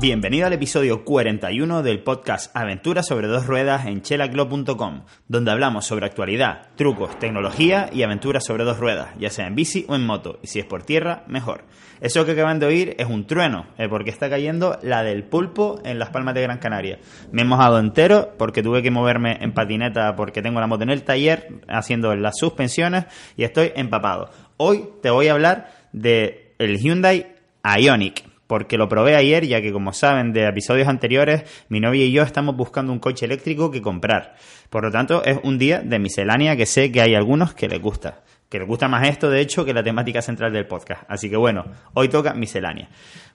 Bienvenido al episodio 41 del podcast Aventuras sobre dos ruedas en chelaclub.com, donde hablamos sobre actualidad, trucos, tecnología y aventuras sobre dos ruedas, ya sea en bici o en moto, y si es por tierra, mejor. Eso que acaban de oír es un trueno, porque está cayendo la del pulpo en las palmas de Gran Canaria. Me he mojado entero porque tuve que moverme en patineta porque tengo la moto en el taller haciendo las suspensiones y estoy empapado. Hoy te voy a hablar de el Hyundai Ioniq porque lo probé ayer, ya que como saben de episodios anteriores, mi novia y yo estamos buscando un coche eléctrico que comprar. Por lo tanto, es un día de miscelánea que sé que hay algunos que les gusta. Que les gusta más esto, de hecho, que la temática central del podcast. Así que bueno, hoy toca miscelánea.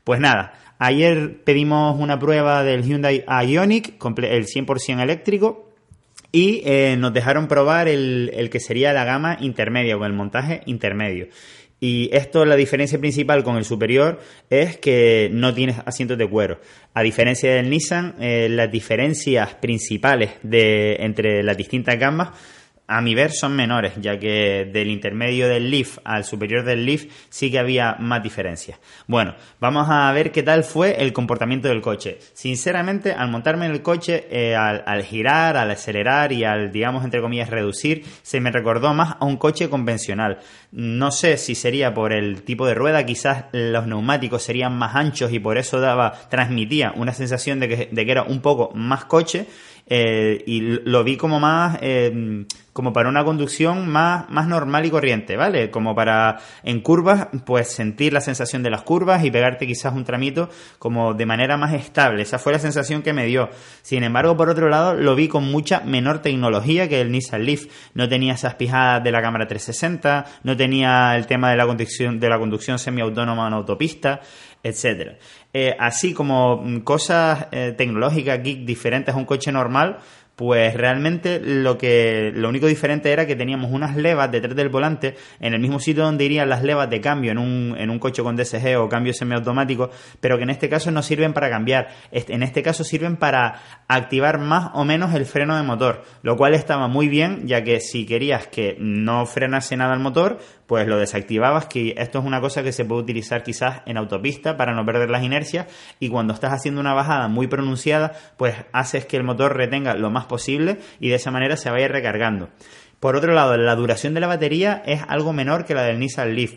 Pues nada, ayer pedimos una prueba del Hyundai Ioniq, el 100% eléctrico, y eh, nos dejaron probar el, el que sería la gama intermedia, con el montaje intermedio. Y esto, la diferencia principal con el superior es que no tienes asientos de cuero. A diferencia del Nissan, eh, las diferencias principales de, entre las distintas gamas a mi ver son menores, ya que del intermedio del Leaf al superior del Leaf sí que había más diferencias. Bueno, vamos a ver qué tal fue el comportamiento del coche. Sinceramente, al montarme en el coche, eh, al, girar, al acelerar y al, digamos, entre comillas, reducir, se me recordó más a un coche convencional. No sé si sería por el tipo de rueda, quizás los neumáticos serían más anchos y por eso daba, transmitía una sensación de que, de que era un poco más coche eh, y lo vi como más, eh, como para una conducción más, más normal y corriente, ¿vale? Como para en curvas, pues sentir la sensación de las curvas y pegarte quizás un tramito como de manera más estable. Esa fue la sensación que me dio. Sin embargo, por otro lado, lo vi con mucha menor tecnología que el Nissan Leaf. No tenía esas pijadas de la cámara 360, no tenía el tema de la conducción, de la conducción semiautónoma en autopista etcétera. Eh, así como mm, cosas eh, tecnológicas, geek diferentes a un coche normal, pues realmente lo que lo único diferente era que teníamos unas levas detrás del volante en el mismo sitio donde irían las levas de cambio en un, en un coche con DSG o cambio semiautomático, pero que en este caso no sirven para cambiar, en este caso sirven para activar más o menos el freno de motor, lo cual estaba muy bien, ya que si querías que no frenase nada el motor, pues lo desactivabas, que esto es una cosa que se puede utilizar quizás en autopista para no perder las inercias y cuando estás haciendo una bajada muy pronunciada, pues haces que el motor retenga lo más y de esa manera se vaya recargando. Por otro lado, la duración de la batería es algo menor que la del Nissan Leaf.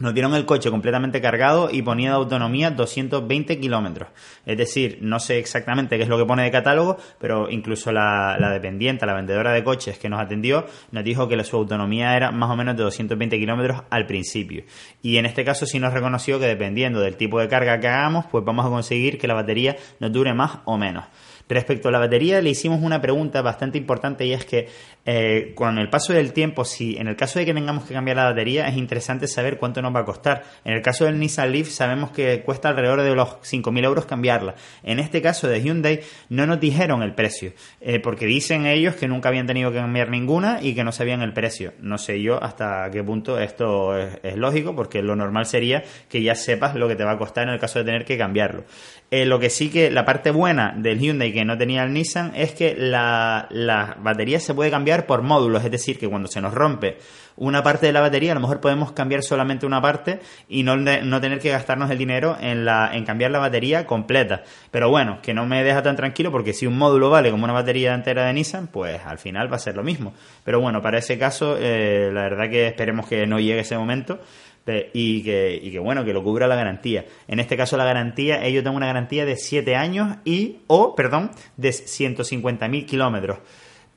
Nos dieron el coche completamente cargado y ponía de autonomía 220 kilómetros. Es decir, no sé exactamente qué es lo que pone de catálogo, pero incluso la, dependiente, la vendedora de coches que nos atendió, nos dijo que su autonomía era más o menos de 220 kilómetros al principio. Y en este caso sí nos reconoció que dependiendo del tipo de carga que hagamos, pues vamos a conseguir que la batería nos dure más o menos. Respecto a la batería, le hicimos una pregunta bastante importante y es que eh, con el paso del tiempo, si en el caso de que tengamos que cambiar la batería, es interesante saber cuánto nos va a costar. En el caso del Nissan Leaf sabemos que cuesta alrededor de los 5.000 euros cambiarla. En este caso de Hyundai no nos dijeron el precio, eh, porque dicen ellos que nunca habían tenido que cambiar ninguna y que no sabían el precio. No sé yo hasta qué punto esto es, lógico, porque lo normal sería que ya sepas lo que te va a costar en el caso de tener que cambiarlo. Eh, lo que sí que la parte buena del Hyundai que no tenía el Nissan es que la, la batería se puede cambiar por módulos, es decir, que cuando se nos rompe una parte de la batería, a lo mejor podemos cambiar solamente una parte y no, no tener que gastarnos el dinero en, la, en cambiar la batería completa. Pero bueno, que no me deja tan tranquilo porque si un módulo vale como una batería entera de Nissan, pues al final va a ser lo mismo. Pero bueno, para ese caso, eh, la verdad que esperemos que no llegue ese momento y que, y que bueno, que lo cubra la garantía. En este caso la garantía, ellos tengo una garantía de 7 años y, o, perdón, de 150.000 kilómetros.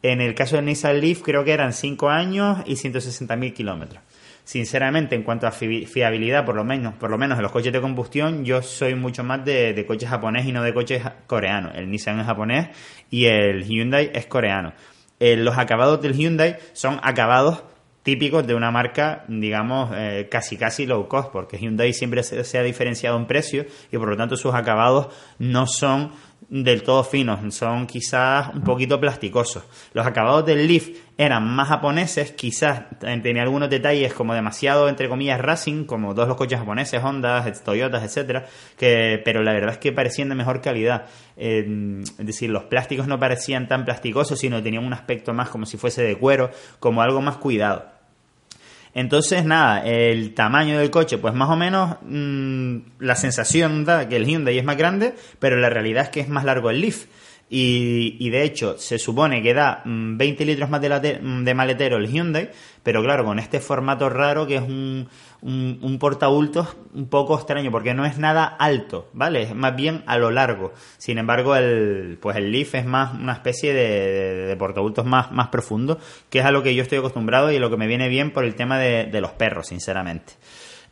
En el caso del Nissan Leaf creo que eran 5 años y 160.000 kilómetros. Sinceramente, en cuanto a fiabilidad, por lo menos, por lo menos en los coches de combustión, yo soy mucho más de, de coches japonés y no de coches coreanos. El Nissan es japonés y el Hyundai es coreano. eh, los acabados del Hyundai son acabados típicos de una marca, digamos, eh, casi casi low cost, porque Hyundai siempre se, ha diferenciado en precio y por lo tanto sus acabados no son del todo finos, son quizás un poquito plasticosos. Los acabados del Leaf eran más japoneses, quizás tenía algunos detalles como demasiado, entre comillas, racing, como todos los coches japoneses, Honda, Toyotas, etcétera, que, pero la verdad es que parecían de mejor calidad. Eh, es decir, los plásticos no parecían tan plasticosos, sino tenían un aspecto más como si fuese de cuero, como algo más cuidado. Entonces, nada, el tamaño del coche, pues más o menos mm, la sensación da que el Hyundai es más grande, pero la realidad es que es más largo el Leaf. Y, de hecho, se supone que da 20 mm, litros más de, mm, de maletero el Hyundai, pero claro, con este formato raro que es un, un, un un poco extraño, porque no es nada alto, ¿vale? Es más bien a lo largo. Sin embargo, el, pues el Leaf es más una especie de, de, más, más profundo, que es a lo que yo estoy acostumbrado y lo que me viene bien por el tema de los perros, sinceramente.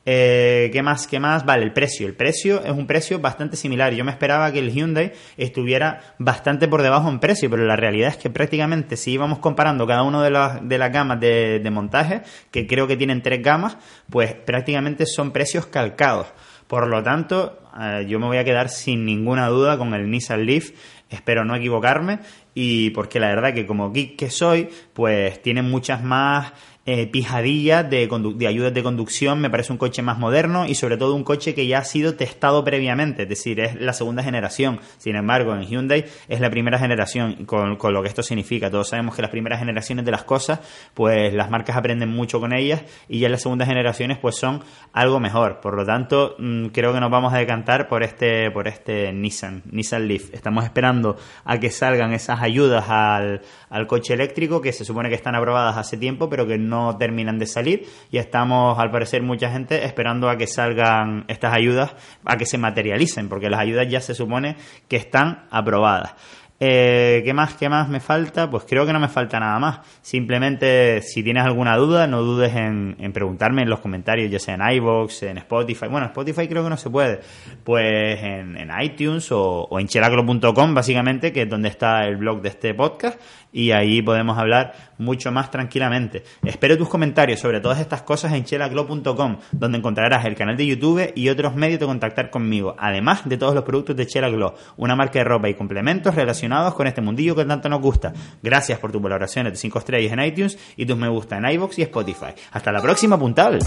Eh, ¿Qué más? ¿Qué más? Vale, el precio. El precio es un precio bastante similar. Yo me esperaba que el Hyundai estuviera bastante por debajo en precio, pero la realidad es que prácticamente si íbamos comparando cada uno de las, de las gamas de, montaje, que creo que tienen tres gamas, pues prácticamente son precios calcados. Por lo tanto, eh, yo me voy a quedar sin ninguna duda con el Nissan Leaf. Espero no equivocarme y porque la verdad que como geek que soy, pues tiene muchas más eh, pijadillas de, de ayudas de conducción, me parece un coche más moderno y sobre todo un coche que ya ha sido testado previamente, es decir, es la segunda generación. Sin embargo, en Hyundai es la primera generación, con, con lo que esto significa. Todos sabemos que las primeras generaciones de las cosas, pues las marcas aprenden mucho con ellas y ya las segundas generaciones pues son algo mejor. Por lo tanto, mm, creo que nos vamos a decantar por este, por este Nissan, Nissan Leaf. Estamos esperando a que salgan esas ayudas al, al coche eléctrico que se supone que están aprobadas hace tiempo, pero que no terminan de salir y estamos, al parecer, mucha gente esperando a que salgan estas ayudas, a que se materialicen, porque las ayudas ya se supone que están aprobadas. Eh, ¿Qué más? ¿Qué más me falta? Pues creo que no me falta nada más. Simplemente, si tienes alguna duda, no dudes en, preguntarme en los comentarios, ya sea en iVoox, en Spotify. Bueno, Spotify creo que no se puede. Pues en, iTunes o, o en cheraclo.com, básicamente, que es donde está el blog de este podcast y ahí podemos hablar mucho más tranquilamente. Espero tus comentarios sobre todas estas cosas en chelaglo.com, donde encontrarás el canal de YouTube y otros medios de contactar conmigo, además de todos los productos de Chela una marca de ropa y complementos relacionados con este mundillo que tanto nos gusta. Gracias por tus valoraciones de 5 estrellas en iTunes y tus me gusta en iBox y Spotify. Hasta la próxima, puntable.